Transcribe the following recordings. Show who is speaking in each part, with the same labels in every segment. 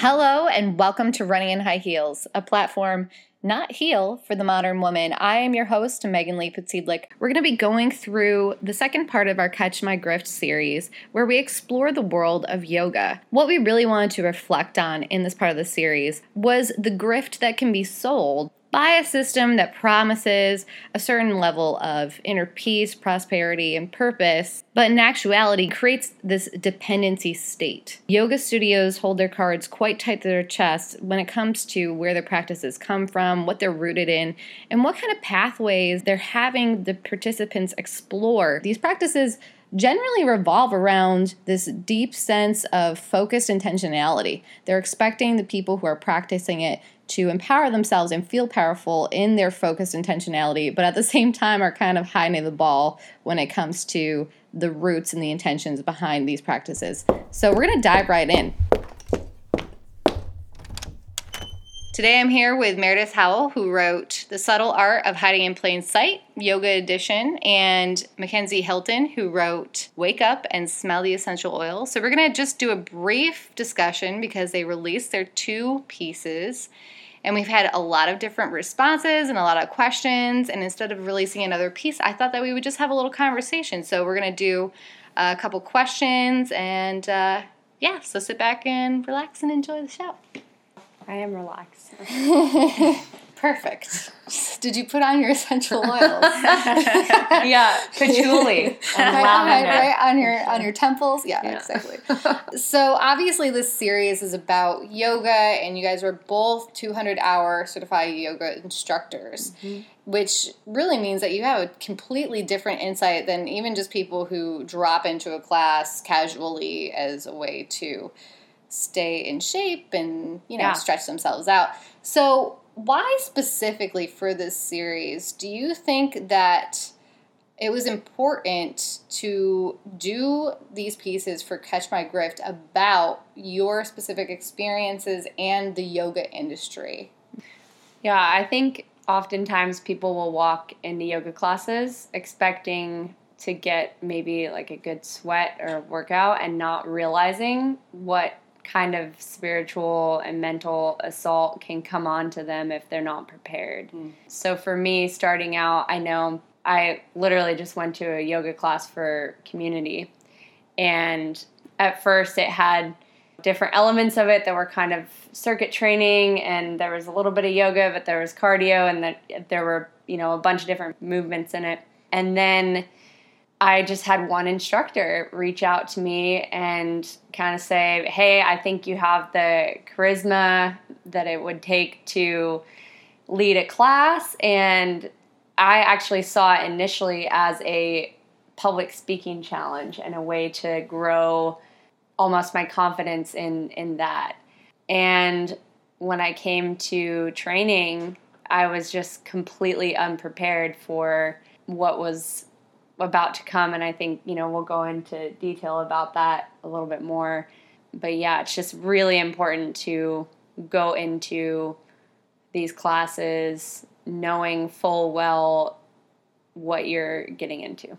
Speaker 1: Hello, and welcome to Running in High Heels, a platform not heel for the modern woman. I am your host, Megan Lee Putsiedlik. We're going to be going through the second part of our Catch My Grift series, where we explore the world of yoga. What we really wanted to reflect on in this part of the series was the grift that can be sold by a system that promises a certain level of inner peace, prosperity, and purpose, but in actuality creates this dependency state. Yoga studios hold their cards quite tight to their chest when it comes to where their practices come from, what they're rooted in, and what kind of pathways they're having the participants explore. These practices generally revolve around this deep sense of focused intentionality. They're expecting the people who are practicing it to empower themselves and feel powerful in their focused intentionality, but at the same time are kind of hiding the ball when it comes to the roots and the intentions behind these practices. So we're going to dive right in. Today I'm here with Meredith Howell, who wrote The Subtle Art of Hiding in Plain Sight, Yoga Edition, and Mackenzie Hilton, who wrote Wake Up and Smell the Essential Oil. So we're going to just do a brief discussion because they released their two pieces and we've had a lot of different responses and a lot of questions. And instead of releasing another piece, I thought that we would just have a little conversation. So we're going to do a couple questions and uh, yeah, so sit back and relax and enjoy the show.
Speaker 2: I am relaxed.
Speaker 1: Perfect. Did you put on your essential oils?
Speaker 2: yeah, patchouli and lavender.
Speaker 1: Right, right, on your on your temples. Yeah, yeah. exactly. so obviously, this series is about yoga, and you guys are both 200 hour certified yoga instructors. Mm-hmm. Which really means that you have a completely different insight than even just people who drop into a class casually as a way to stay in shape and you know yeah. stretch themselves out. So why specifically for this series do you think that it was important to do these pieces for Catch My Grift about your specific experiences and the yoga industry?
Speaker 2: Yeah, I think oftentimes people will walk into yoga classes expecting to get maybe like a good sweat or workout and not realizing what kind of spiritual and mental assault can come on to them if they're not prepared. Mm. So for me, starting out, I know I literally just went to a yoga class for community. And at first, it had different elements of it that were kind of circuit training, and there was a little bit of yoga, but there was cardio, and that there were, you know, a bunch of different movements in it. And then I just had one instructor reach out to me and kind of say, Hey, I think you have the charisma that it would take to lead a class. And I actually saw it initially as a public speaking challenge and a way to grow almost my confidence in, in that. And when I came to training, I was just completely unprepared for what was about to come, and I think you know we'll go into detail about that a little bit more. But yeah, it's just really important to go into these classes knowing full well what you're getting into.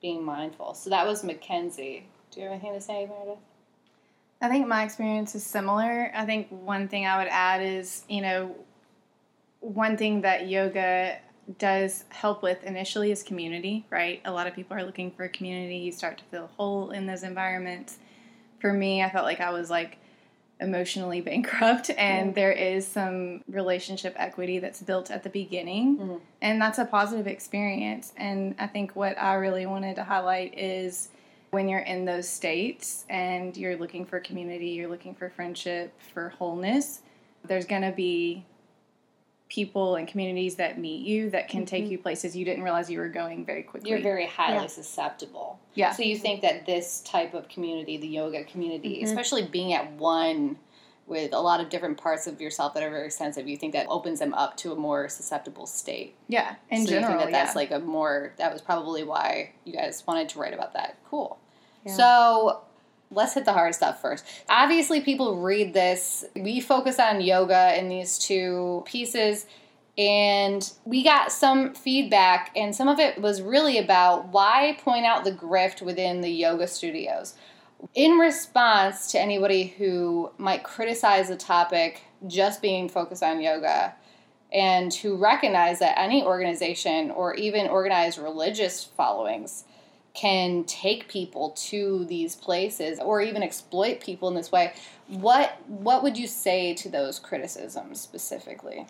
Speaker 1: Being mindful. So that was Mackenzie. Do you have anything to say, Meredith?
Speaker 3: I think my experience is similar. I think one thing I would add is, you know, one thing that yoga does help with initially is community, right? A lot of people are looking for a community. You start to feel whole in those environments. For me, I felt like I was like emotionally bankrupt, and there is some relationship equity that's built at the beginning, mm. and that's a positive experience. And I think what I really wanted to highlight is when you're in those states and you're looking for community, you're looking for friendship, for wholeness, there's going to be people and communities that meet you that can mm-hmm. take you places you didn't realize you were going very quickly.
Speaker 1: You're very highly yeah. susceptible. Yeah. So you think that this type of community, the yoga community, mm-hmm. especially being at one with a lot of different parts of yourself that are very sensitive, you think that opens them up to a more susceptible state.
Speaker 3: Yeah, in
Speaker 1: so
Speaker 3: general,
Speaker 1: you think that that's
Speaker 3: yeah.
Speaker 1: like a more that was probably why you guys wanted to write about that. Cool. Yeah. So let's hit the hard stuff first. Obviously, people read this. We focus on yoga in these two pieces, and we got some feedback, and some of it was really about why point out the grift within the yoga studios. In response to anybody who might criticize the topic just being focused on yoga, and who recognize that any organization or even organized religious followings can take people to these places or even exploit people in this way what what would you say to those criticisms specifically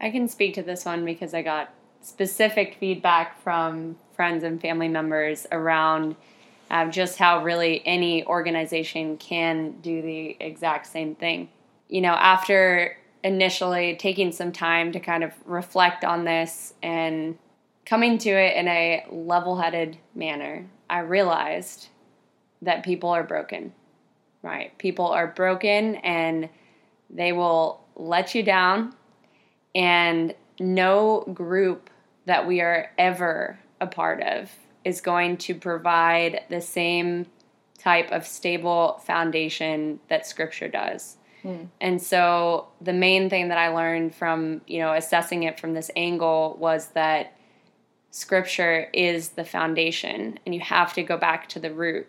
Speaker 2: I can speak to this one because I got specific feedback from friends and family members around uh, just how really any organization can do the exact same thing. You know, after initially taking some time to kind of reflect on this and coming to it in a level headed manner, I realized that people are broken, right? People are broken and they will let you down, and no group that we are ever a part of is going to provide the same type of stable foundation that scripture does. Mm. And so the main thing that I learned from, you know, assessing it from this angle was that scripture is the foundation and you have to go back to the root.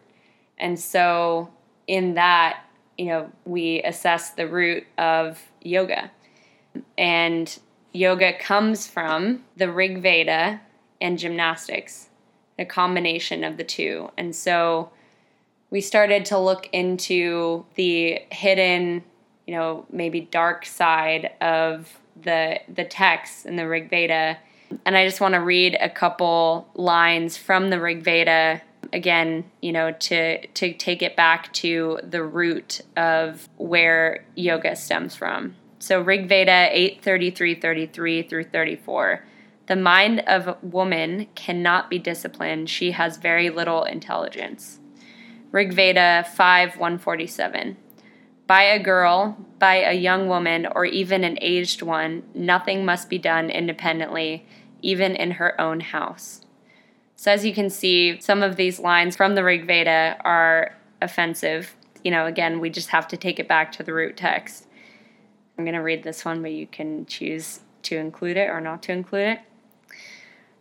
Speaker 2: And so in that, you know, we assess the root of yoga. And yoga comes from the Rig Veda and gymnastics, a combination of the two. And so we started to look into the hidden, you know, maybe dark side of the the texts in the Rig Veda. And I just want to read a couple lines from the Rig Veda again, you know, to to take it back to the root of where yoga stems from. So Rig Veda 833.33 through 34. The mind of woman cannot be disciplined. She has very little intelligence. Rig Veda 5 147. By a girl, by a young woman, or even an aged one, nothing must be done independently, even in her own house. So, as you can see, some of these lines from the Rig Veda are offensive. You know, again, we just have to take it back to the root text. I'm going to read this one, but you can choose to include it or not to include it.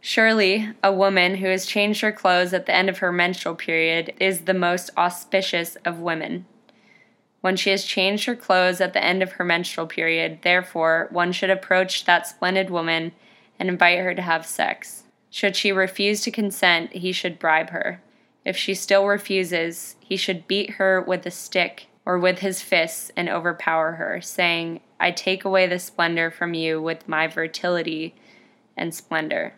Speaker 2: Surely, a woman who has changed her clothes at the end of her menstrual period is the most auspicious of women. When she has changed her clothes at the end of her menstrual period, therefore, one should approach that splendid woman and invite her to have sex. Should she refuse to consent, he should bribe her. If she still refuses, he should beat her with a stick or with his fists and overpower her, saying, I take away the splendor from you with my fertility and splendor.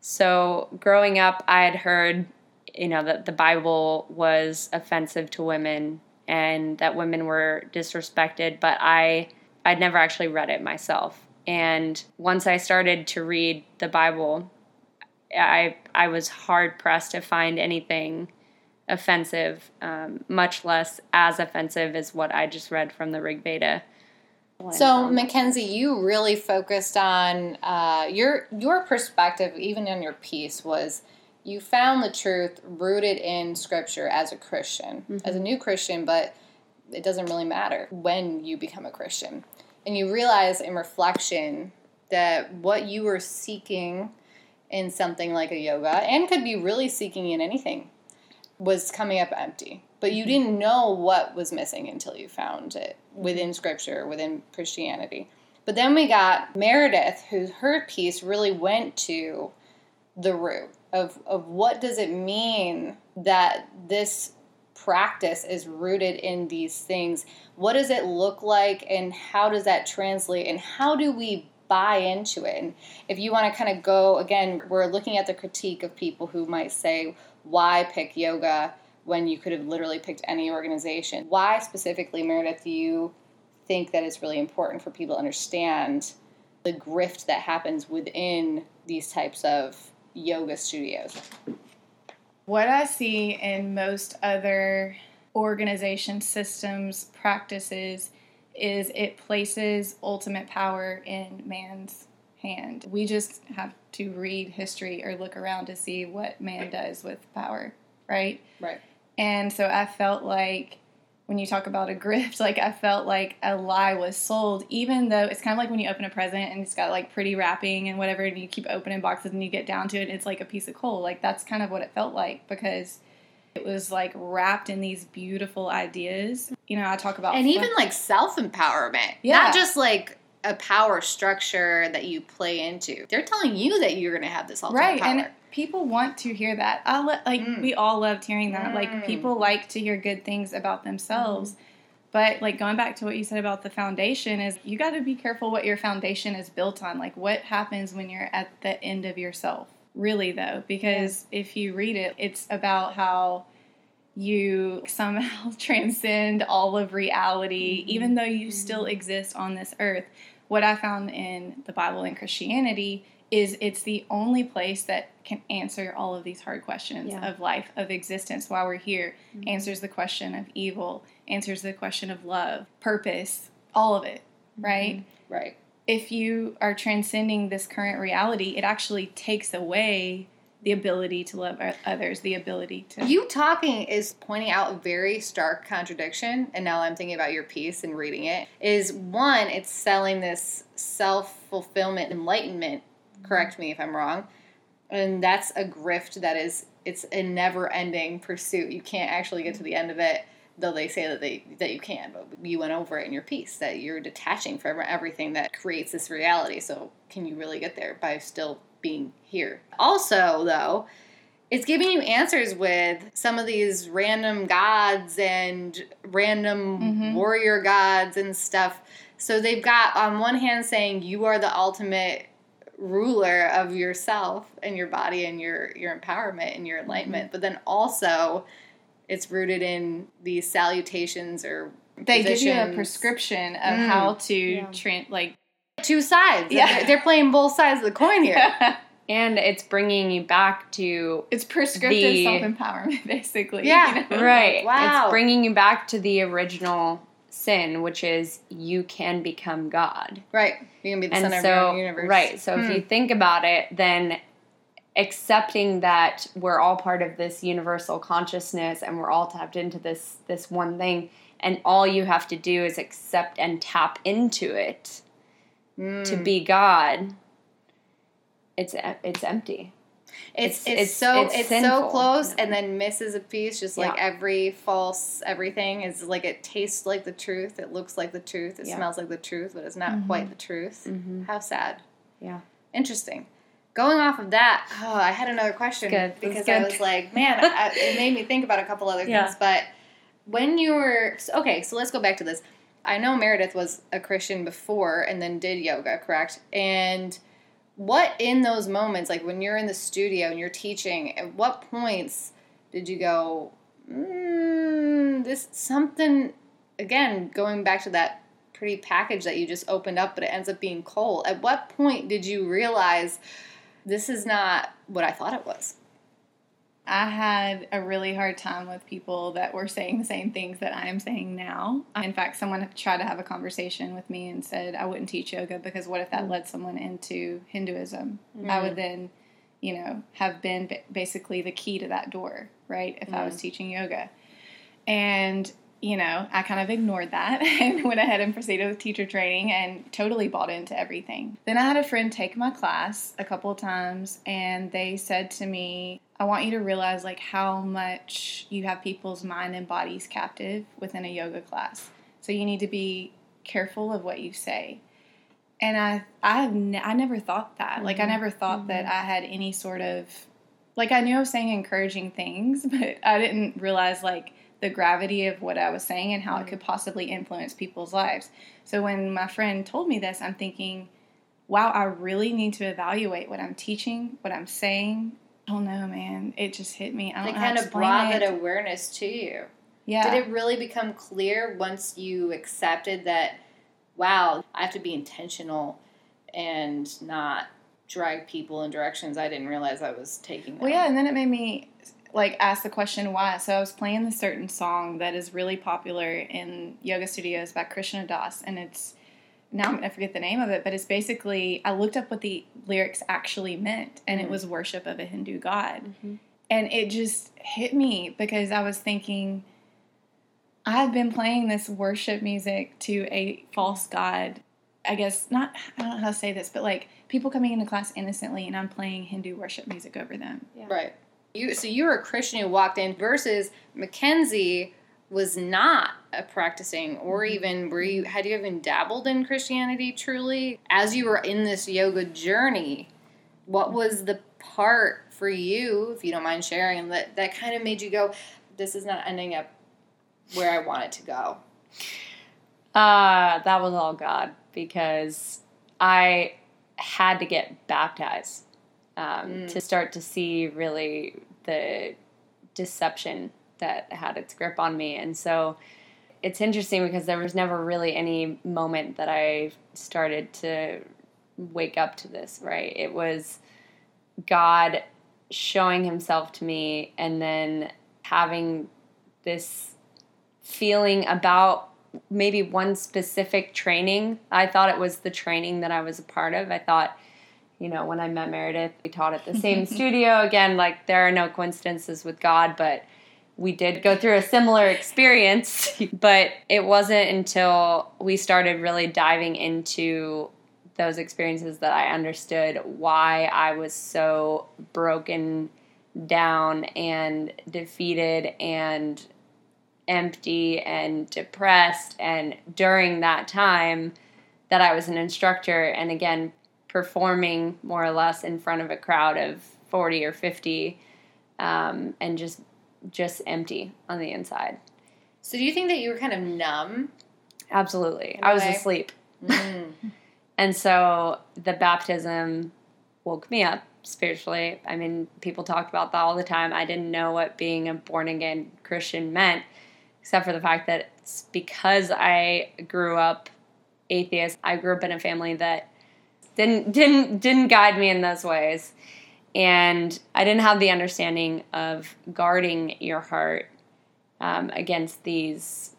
Speaker 2: So, growing up, I had heard, you know, that the Bible was offensive to women and that women were disrespected, but I I'd never actually read it myself. And once I started to read the Bible, I I was hard pressed to find anything offensive, um, much less as offensive as what I just read from the Rig Veda.
Speaker 1: So, Mackenzie, you really focused on uh, your your perspective, even in your piece, was you found the truth rooted in Scripture as a Christian, mm-hmm. as a new Christian, but it doesn't really matter when you become a Christian, and you realize in reflection that what you were seeking in something like a yoga, and could be really seeking in anything, was coming up empty. But you didn't know what was missing until you found it within scripture, within Christianity. But then we got Meredith, whose her piece really went to the root of, of what does it mean that this practice is rooted in these things. What does it look like and how does that translate and how do we buy into it? And if you want to kind of go again, we're looking at the critique of people who might say, why pick yoga when you could have literally picked any organization? Why specifically, Meredith, do you think that it's really important for people to understand the grift that happens within these types of yoga studios?
Speaker 3: What I see in most other organization systems, practices, is it places ultimate power in man's hand. We just have to read history or look around to see what man does with power, right?
Speaker 1: Right.
Speaker 3: And so I felt like when you talk about a grift, like I felt like a lie was sold, even though it's kind of like when you open a present and it's got like pretty wrapping and whatever, and you keep opening boxes and you get down to it, and it's like a piece of coal. Like that's kind of what it felt like because It was like wrapped in these beautiful ideas. You know, I talk about
Speaker 1: and even like self empowerment,
Speaker 3: Yeah.
Speaker 1: not just like a power structure that you play into. They're telling you that you're going to have this ultimate
Speaker 3: right
Speaker 1: power.
Speaker 3: and people want to hear that. I lo- like
Speaker 1: Mm.
Speaker 3: we all loved hearing that.
Speaker 1: Mm.
Speaker 3: like people like to hear good things about themselves. But like going back to what you said about the foundation is you got to be careful what your foundation is built on. Like what happens when you're at the end of yourself really though? Because if you read it it's about how you somehow transcend all of reality even though you still exist on this earth. What i found in the bible and christianity is it's the only place that can answer all of these hard questions
Speaker 2: Yeah.
Speaker 3: of life of existence while we're here
Speaker 2: Mm-hmm.
Speaker 3: answers the question of evil answers the question of love purpose all of it right
Speaker 1: right.
Speaker 3: if you are transcending this current reality it actually takes away the ability to love others the ability to
Speaker 1: You talking is pointing out a very stark contradiction, and now I'm thinking about your piece and reading it. Is one, it's selling this self fulfillment enlightenment. Correct me if I'm wrong. And that's a grift that is it's a never ending pursuit. You can't actually get to the end of it, though they say that they that you can. But you went over it in your piece that you're detaching from everything that creates this reality. So can you really get there by still being here? Also, though, it's giving you answers with some of these random gods and random
Speaker 3: Mhm.
Speaker 1: warrior gods and stuff. So they've got on one hand saying you are the ultimate ruler of yourself and your body and your your empowerment and your enlightenment, but then also it's rooted in these salutations or
Speaker 3: they give you a prescription of
Speaker 1: Mm.
Speaker 3: how to
Speaker 2: Yeah.
Speaker 3: tran like
Speaker 1: two sides.
Speaker 3: Yeah.
Speaker 1: They're, they're playing both sides of the coin here.
Speaker 2: And it's bringing you back to
Speaker 3: it's prescriptive
Speaker 2: The-
Speaker 3: self empowerment basically
Speaker 1: Yeah.
Speaker 3: you know?
Speaker 2: right.
Speaker 1: Wow.
Speaker 2: It's bringing you back to the original sin, which is you can become God.
Speaker 1: right. You can be the
Speaker 2: and
Speaker 1: center
Speaker 2: so,
Speaker 1: of your own universe.
Speaker 2: right. So if
Speaker 1: Hmm.
Speaker 2: you think about it, then accepting that we're all part of this universal consciousness and we're all tapped into this this one thing, and all you have to do is accept and tap into it
Speaker 1: Hmm.
Speaker 2: to be God. It's it's empty.
Speaker 1: It's,
Speaker 2: It's-
Speaker 1: it's,
Speaker 2: it's-
Speaker 1: so
Speaker 2: it's
Speaker 1: it's, so close and then misses a piece just like
Speaker 2: Yeah.
Speaker 1: every false everything is like it tastes like the truth it looks like the truth it
Speaker 2: Yeah.
Speaker 1: smells like the truth but it's not
Speaker 3: Mhm.
Speaker 1: quite the truth
Speaker 2: Mm-hmm.
Speaker 1: how sad
Speaker 2: Yeah.
Speaker 1: interesting going off of that oh i had another question
Speaker 2: Good,
Speaker 1: because
Speaker 2: good.
Speaker 1: i was like man I, it made me think about a couple other things but when you were okay so let's go back to this i know meredith was a christian before and then did yoga correct and what in those moments like when you're in the studio and you're teaching at what points did you go mm, this something again going back to that pretty package that you just opened up but it ends up being cold at what point did you realize this is not what i thought it was
Speaker 3: I had a really hard time with people that were saying the same things that I am saying now. In fact, someone tried to have a conversation with me and said I wouldn't teach yoga because what if that led someone into Hinduism? I mm. would then, you know, have been basically the key to that door, right? If I was mm. teaching yoga. And, you know, I kind of ignored that and went ahead and proceeded with teacher training and totally bought into everything. Then I had a friend take my class a couple of times and they said to me, I want you to realize like how much you have people's mind and bodies captive within a yoga class. So you need to be careful of what you say. And I I've ne- I never thought that. Like I mm-hmm. never thought that mm-hmm. I had any sort of like I knew I was saying encouraging things, but I didn't realize like the gravity of what I was saying and how it mm. could possibly influence people's lives. So when my friend told me this, I'm thinking, wow, I really need to evaluate what I'm teaching, what I'm saying. Oh no, man, it just hit me. I don't know how
Speaker 1: kind of brought
Speaker 3: it.
Speaker 1: that awareness to you
Speaker 3: yeah.
Speaker 1: did it really become clear once you accepted that wow i have to be intentional and not drag people in directions i didn't realize i was taking them.
Speaker 3: Well, yeah, and then it made me like ask the question why. So I was playing this certain song that is really popular in yoga studios by Krishna Das, and it's now I'm gonna forget the name of it, but it's basically I looked up what the lyrics actually meant, and it
Speaker 1: Mhm.
Speaker 3: was worship of a Hindu god,
Speaker 2: Mhm.
Speaker 3: and it just hit me because I was thinking. I have been playing this worship music to a false god. I guess not. I don't know how to say this, but like people coming into class innocently, and I'm playing Hindu worship music over them
Speaker 1: right You so you were a Christian who walked in versus Mackenzie was not a practicing or
Speaker 2: Mm-hmm.
Speaker 1: even were you had you even dabbled in Christianity truly as you were in this yoga journey what was the part for you if you don't mind sharing that that kind of made you go this is not ending up where I want it to go
Speaker 2: Uh, that was all God because I had to get baptized um,
Speaker 1: Mm.
Speaker 2: to start to see really the deception that had its grip on me. And so it's interesting because there was never really any moment that I started to wake up to this, right? It was God showing himself to me and then having this feeling about maybe one specific training. I thought it was the training that I was a part of. I thought, you know, when I met Meredith, we taught at the same studio. Again, like there are no coincidences with God, but we did go through a similar experience. but it wasn't until we started really diving into those experiences that I understood why I was so broken down and defeated and empty and depressed. And during that time, that I was an instructor and again performing more or less in front of a crowd of 40 or 50 um, and just just empty on the inside.
Speaker 1: so do you think that you were kind of numb
Speaker 2: Absolutely. I was asleep.
Speaker 1: Mm.
Speaker 2: And so the baptism woke me up spiritually. I mean, people talk about that all the time. I didn't know what being a born again Christian meant, except for the fact that it's because I grew up atheist. I grew up in a family that didn't didn't didn't guide me in those ways. And I didn't have the understanding of guarding your heart um, against these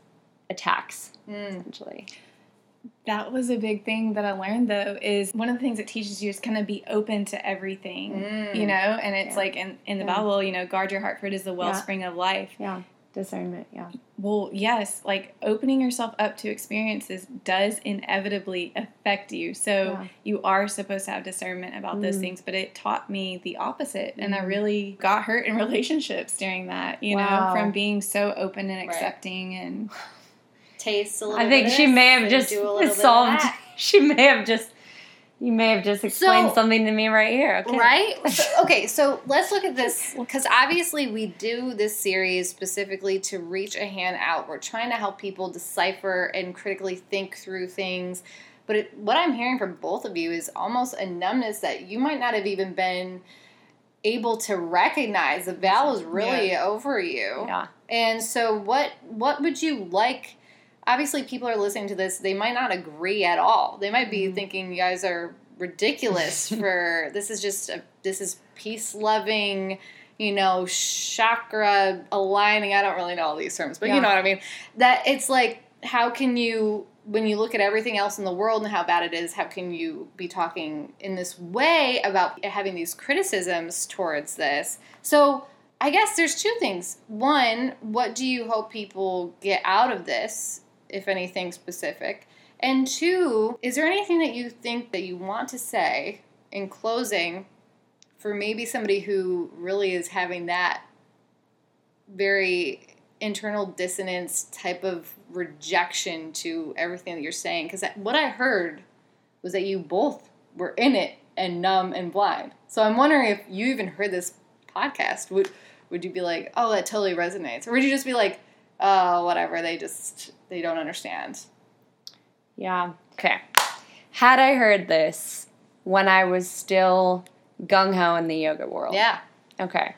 Speaker 2: attacks,
Speaker 1: Mm.
Speaker 2: essentially.
Speaker 3: That was a big thing that I learned though is one of the things it teaches you is kind of be open to everything,
Speaker 1: Mm.
Speaker 3: you know, and it's
Speaker 2: Yeah.
Speaker 3: like in, in the
Speaker 2: Yeah.
Speaker 3: Bible, you know, guard your heart for it is the wellspring of life.
Speaker 2: Yeah, discernment. Yeah.
Speaker 3: Well, yes, like opening yourself up to experiences does inevitably affect you. So
Speaker 2: Yeah.
Speaker 3: you are supposed to have discernment about those
Speaker 2: Mm.
Speaker 3: things, but it taught me the opposite. And I
Speaker 2: Mm.
Speaker 3: really got hurt in relationships during that, you
Speaker 2: Wow.
Speaker 3: know, from being so open and
Speaker 1: Right.
Speaker 3: accepting and
Speaker 1: taste a little
Speaker 2: I think
Speaker 1: bit
Speaker 2: she may have just
Speaker 1: do a little bit of
Speaker 2: solved. She may have just. You may have just explained
Speaker 1: So-
Speaker 2: something to me right here. Okay.
Speaker 1: Right? So- okay, so let's look at this because obviously we do this series specifically to reach a hand out. We're trying to help people decipher and critically think through things. But it, what I'm hearing from both of you is almost a numbness that you might not have even been able to recognize the veil is really over you.
Speaker 2: Yeah.
Speaker 1: And so what what would you like obviously people are listening to this, they might not agree at all. They might be
Speaker 2: Mhm.
Speaker 1: thinking you guys are ridiculous for this is just a this is peace loving, you know, chakra aligning. I don't really know all these terms, but
Speaker 2: Yeah.
Speaker 1: you know what I mean. That it's like how can you when you look at everything else in the world and how bad it is, how can you be talking in this way about having these criticisms towards this? So, I guess there's two things. One, what do you hope people get out of this, if anything specific? And two, is there anything that you think that you want to say in closing for maybe somebody who really is having that very internal dissonance type of rejection to everything that you're saying? Because what I heard was that you both were in it and numb and blind. So I'm wondering if you even heard this podcast, would would you be like, "Oh, that totally resonates," or would you just be like, "Oh, whatever, they just they don't understand."
Speaker 2: Yeah. Okay. Had I heard this when I was still gung ho in the yoga world?
Speaker 1: Yeah.
Speaker 2: Okay.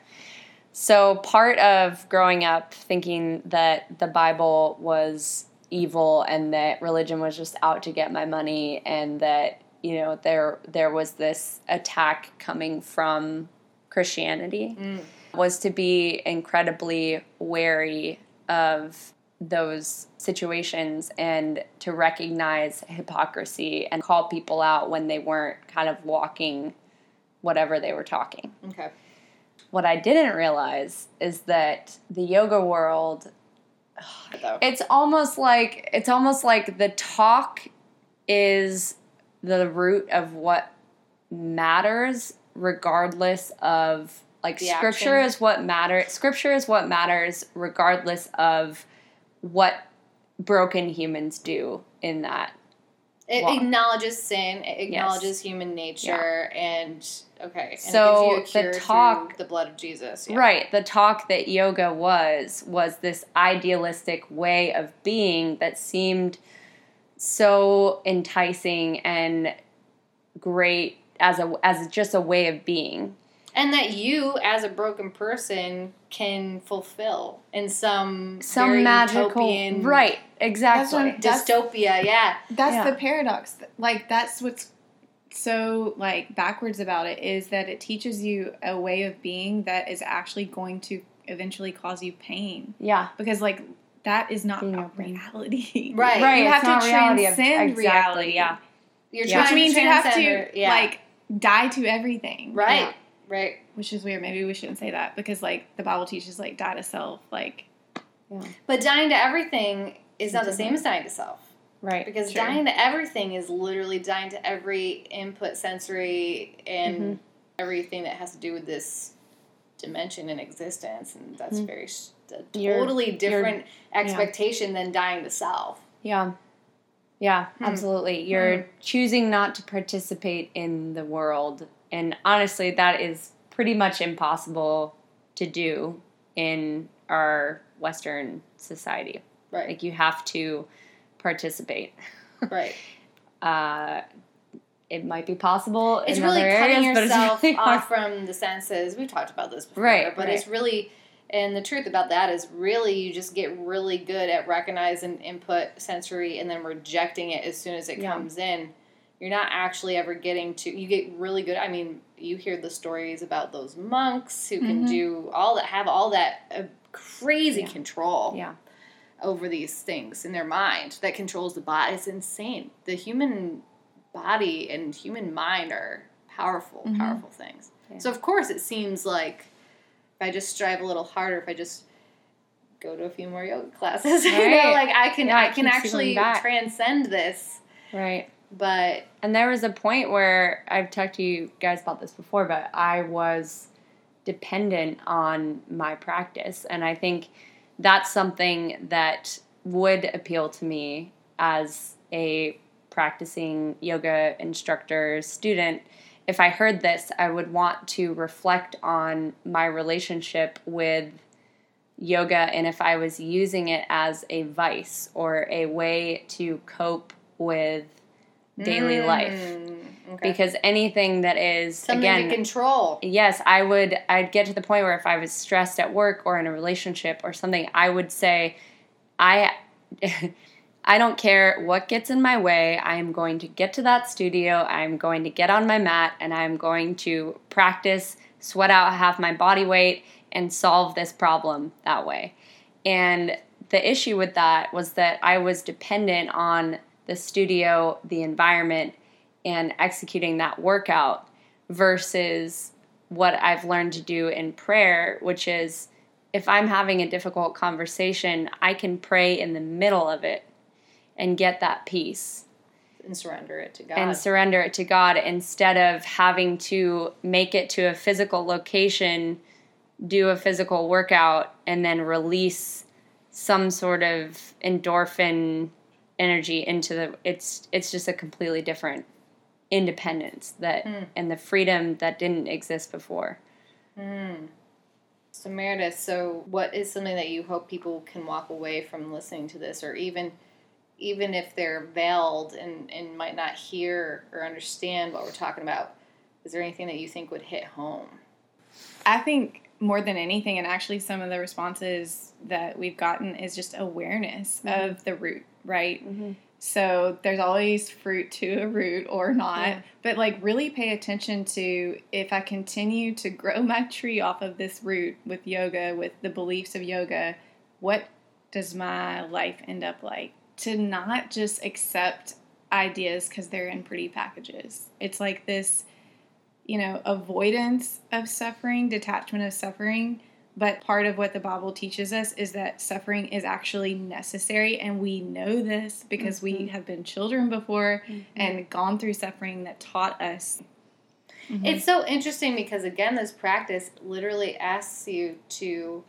Speaker 2: So, part of growing up thinking that the Bible was evil and that religion was just out to get my money and that, you know, there there was this attack coming from Christianity
Speaker 1: Mm.
Speaker 2: was to be incredibly wary of those situations and to recognize hypocrisy and call people out when they weren't kind of walking whatever they were talking
Speaker 1: Okay.
Speaker 2: what I didn't realize is that the yoga world
Speaker 1: Though.
Speaker 2: it's almost like it's almost like the talk is the root of what matters regardless of like
Speaker 1: The
Speaker 2: scripture
Speaker 1: action.
Speaker 2: is what matters. Scripture is what matters, regardless of what broken humans do in that.
Speaker 1: It
Speaker 2: Walk.
Speaker 1: acknowledges sin. It acknowledges human nature, and okay, and
Speaker 2: So,
Speaker 1: it gives you a
Speaker 2: the talk-
Speaker 1: the blood of Jesus. Yeah.
Speaker 2: Right. The talk that yoga was was this idealistic way of being that seemed so enticing and great as a as just a way of being.
Speaker 1: And that you, as a broken person, can fulfill in some
Speaker 2: Some
Speaker 1: very
Speaker 2: magical
Speaker 1: utopian
Speaker 2: right, exactly.
Speaker 3: That's-
Speaker 1: dystopia. Yeah,
Speaker 3: That's
Speaker 2: Yeah.
Speaker 3: the paradox. Like that's what's so like backwards about it is that it teaches you a way of being that is actually going to eventually cause you pain
Speaker 2: yeah.
Speaker 3: because like that is not
Speaker 2: Being
Speaker 3: a
Speaker 2: open.
Speaker 3: reality.
Speaker 1: Right.
Speaker 2: Right.
Speaker 3: You
Speaker 2: it's
Speaker 3: have to
Speaker 2: not reality of-
Speaker 3: transcend
Speaker 2: exactly,
Speaker 3: reality.
Speaker 2: Yeah.
Speaker 1: you're
Speaker 2: Yeah.
Speaker 1: trying
Speaker 3: Which means
Speaker 1: to
Speaker 3: you have to
Speaker 1: her- yeah.
Speaker 3: like die to everything.
Speaker 1: right,
Speaker 2: Yeah.
Speaker 1: Right.
Speaker 3: Which is weird. Maybe we shouldn't say that because like the Bible teaches like die to self. Like yeah.
Speaker 1: But dying to everything is not the same as dying to self.
Speaker 2: Right.
Speaker 1: Because
Speaker 3: Sure.
Speaker 1: dying to everything is literally dying to every input, sensory, and
Speaker 2: Mm-hmm.
Speaker 1: everything that has to do with this dimension in existence, and that's
Speaker 2: Mhm.
Speaker 1: very s- a
Speaker 2: You're-
Speaker 1: totally different
Speaker 2: yeah.
Speaker 1: expectation than dying to self.
Speaker 2: Yeah. Yeah,
Speaker 1: Hmm.
Speaker 2: absolutely. You're choosing not to participate in the world. And honestly, that is pretty much impossible to do in our Western society.
Speaker 1: Right,
Speaker 2: Like, you have to participate.
Speaker 1: right.
Speaker 2: Uh, it might be possible
Speaker 1: It's
Speaker 2: in
Speaker 1: really
Speaker 2: other
Speaker 1: cutting
Speaker 2: areas,
Speaker 1: yourself
Speaker 2: really
Speaker 1: off from the senses. We've talked about this before,
Speaker 2: Right,
Speaker 1: but
Speaker 2: right.
Speaker 1: it's really, and the truth about that is really you just get really good at recognizing input sensory and then rejecting it as soon as it
Speaker 2: Yeah.
Speaker 1: comes in. You're not actually ever getting to. You get really good. I mean, you hear the stories about those monks who can
Speaker 3: Mhm.
Speaker 1: do all that, have all that uh, crazy
Speaker 2: Yeah.
Speaker 1: control
Speaker 2: Yeah.
Speaker 1: over these things in their mind that controls the body. It's insane. The human body and human mind are powerful,
Speaker 3: Mhm.
Speaker 1: powerful things.
Speaker 2: Yeah.
Speaker 1: So of course it seems like if I just strive a little harder, if I just go to a few more yoga classes, you know, like I can I can actually transcend this.
Speaker 2: Right.
Speaker 1: But
Speaker 2: And there was a point where I've talked to you guys about this before, but I was dependent on my practice. And I think that's something that would appeal to me as a practicing yoga instructor student. If I heard this, I would want to reflect on my relationship with yoga and if I was using it as a vice or a way to cope with daily life
Speaker 1: Mm, okay.
Speaker 2: because anything that is
Speaker 1: something
Speaker 2: again
Speaker 1: to control.
Speaker 2: yes i would i'd get to the point where if i was stressed at work or in a relationship or something i would say i i don't care what gets in my way i am going to get to that studio i'm going to get on my mat and i'm going to practice sweat out half my body weight and solve this problem that way and the issue with that was that i was dependent on the studio the environment and executing that workout versus what I've learned to do in prayer, which is if I'm having a difficult conversation, I can pray in the middle of it and get that peace
Speaker 1: and surrender it to God.
Speaker 2: and surrender it to God instead of having to make it to a physical location, do a physical workout, and then release some sort of endorphin energy into the it's it's just a completely different independence that
Speaker 1: Hmm.
Speaker 2: and the freedom that didn't exist before.
Speaker 1: So Meredith, so what is something that you hope people can walk away from listening to this, or even even if they're veiled and, and might not hear or understand what we're talking about, is there anything that you think would hit home?
Speaker 3: I think more than anything, and actually some of the responses that we've gotten is just awareness
Speaker 2: Mm-hmm.
Speaker 3: of the root, right? Mm-hmm. So there's always fruit to a root or not,
Speaker 2: Yeah.
Speaker 3: but like really pay attention to if I continue to grow my tree off of this root with yoga, with the beliefs of yoga, what does my life end up like? To not just accept ideas because they're in pretty packages. It's like this you know, avoidance of suffering, detachment of suffering. But part of what the Bible teaches us is that suffering is actually necessary. And we know this because we mm-hmm. have been children before mm-hmm. and gone through suffering that taught us. Mm-hmm.
Speaker 1: It's so interesting because again, this practice literally asks you to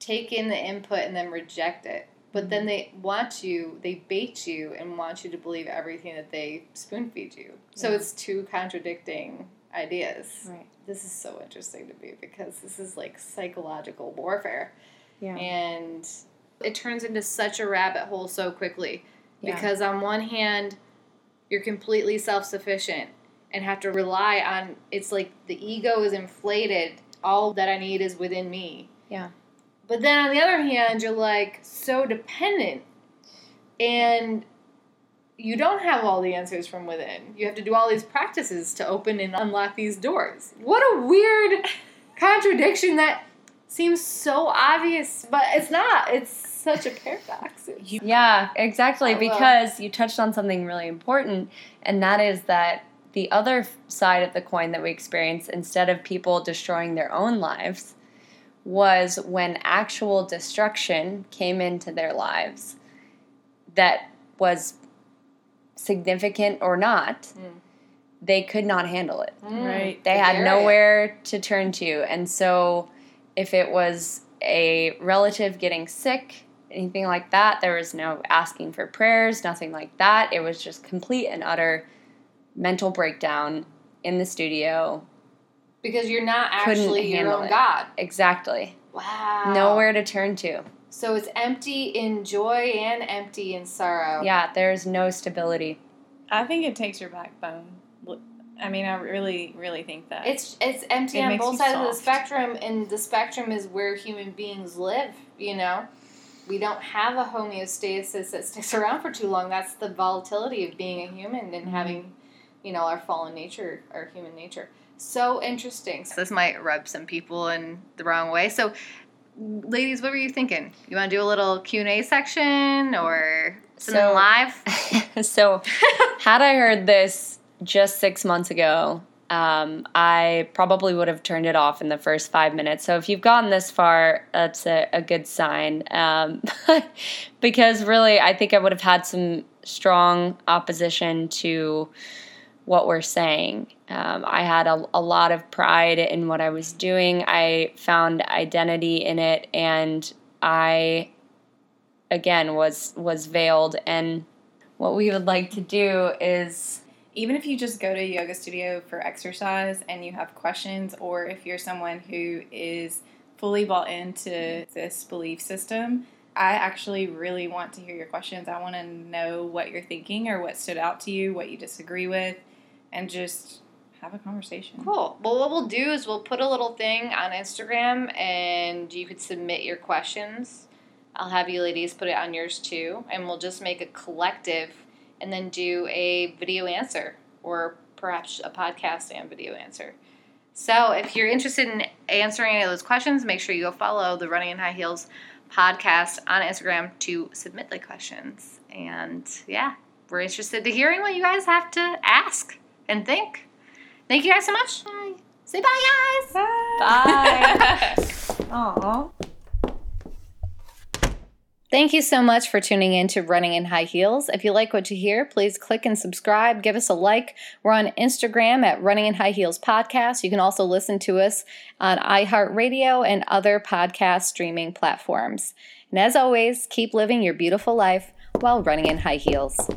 Speaker 1: take in the input and then reject it. But then mm-hmm. they want you, they bait you and want you to believe everything that they spoon feed you. So
Speaker 2: Yeah.
Speaker 1: it's two contradicting ideas.
Speaker 2: Right.
Speaker 1: This is so interesting to me because this is like psychological warfare.
Speaker 2: Yeah.
Speaker 1: And it turns into such a rabbit hole so quickly
Speaker 2: Yeah.
Speaker 1: because on one hand you're completely self-sufficient and have to rely on it's like the ego is inflated all that i need is within me
Speaker 2: Yeah.
Speaker 1: but then on the other hand you're like so dependent and you don't have all the answers from within. You have to do all these practices to open and unlock these doors. What a weird contradiction that seems so obvious but it's not. It's such a paradox.
Speaker 2: Yeah, exactly. Because you touched on something really important, and that is that the other side of the coin that we experience, instead of people destroying their own lives, was when actual destruction came into their lives that was significant or not,
Speaker 1: Mm.
Speaker 2: they could not handle it.
Speaker 3: Right.
Speaker 2: They had nowhere to turn to. And so, if it was a relative getting sick, anything like that, there was no asking for prayers, nothing like that. It was just complete and utter mental breakdown in the studio.
Speaker 1: because you're not
Speaker 2: Couldn't
Speaker 1: actually your
Speaker 2: handle
Speaker 1: own
Speaker 2: it.
Speaker 1: god
Speaker 2: Exactly.
Speaker 1: wow
Speaker 2: Nowhere to turn to.
Speaker 1: So it's empty in joy and empty in sorrow.
Speaker 2: Yeah, there's no stability.
Speaker 3: I think it takes your backbone. I mean, I really, really think that.
Speaker 1: It's it's empty
Speaker 3: It
Speaker 1: on both
Speaker 3: you
Speaker 1: sides of the spectrum, and the spectrum is where human beings live. You know, we don't have a homeostasis that sticks around for too long. That's the volatility of being a human
Speaker 3: Mm-hmm.
Speaker 1: and having, you know, our fallen nature, our human nature. So interesting. So this might rub some people in the wrong way. So, ladies, what were you thinking? You want to do a little Q and A section or something
Speaker 2: So-
Speaker 1: live?
Speaker 2: so, had I heard this just six months ago, um, I probably would have turned it off in the first five minutes. So, if you've gotten this far, that's a, a good sign. Um, because really, I think I would have had some strong opposition to what we're saying. Um, I had a, a lot of pride in what I was doing. I found identity in it, and I, again, was was veiled. And what we would like to do is
Speaker 3: even if you just go to a yoga studio for exercise and you have questions, or if you're someone who is fully bought into this belief system, I actually really want to hear your questions. I want to know what you're thinking or what stood out to you, what you disagree with, and just have a conversation.
Speaker 1: Cool. Well, what we'll do is we'll put a little thing on Instagram and you could submit your questions. I'll have you ladies put it on yours too. And we'll just make a collective and then do a video answer or perhaps a podcast and video answer. So if you're interested in answering any of those questions, make sure you go follow the Running in High Heels podcast on Instagram to submit the questions. And yeah, we're interested to hearing what you guys have to ask and think. Thank you guys so much. Bye. Say bye, guys.
Speaker 2: Bye. Aww.
Speaker 1: Thank you so much for tuning in to Running in High Heels. If you like what you hear, please click and subscribe. Give us a like. We're on Instagram at Running in High Heels Podcast. You can also listen to us on iHeartRadio and other podcast streaming platforms. And as always, keep living your beautiful life while running in high heels.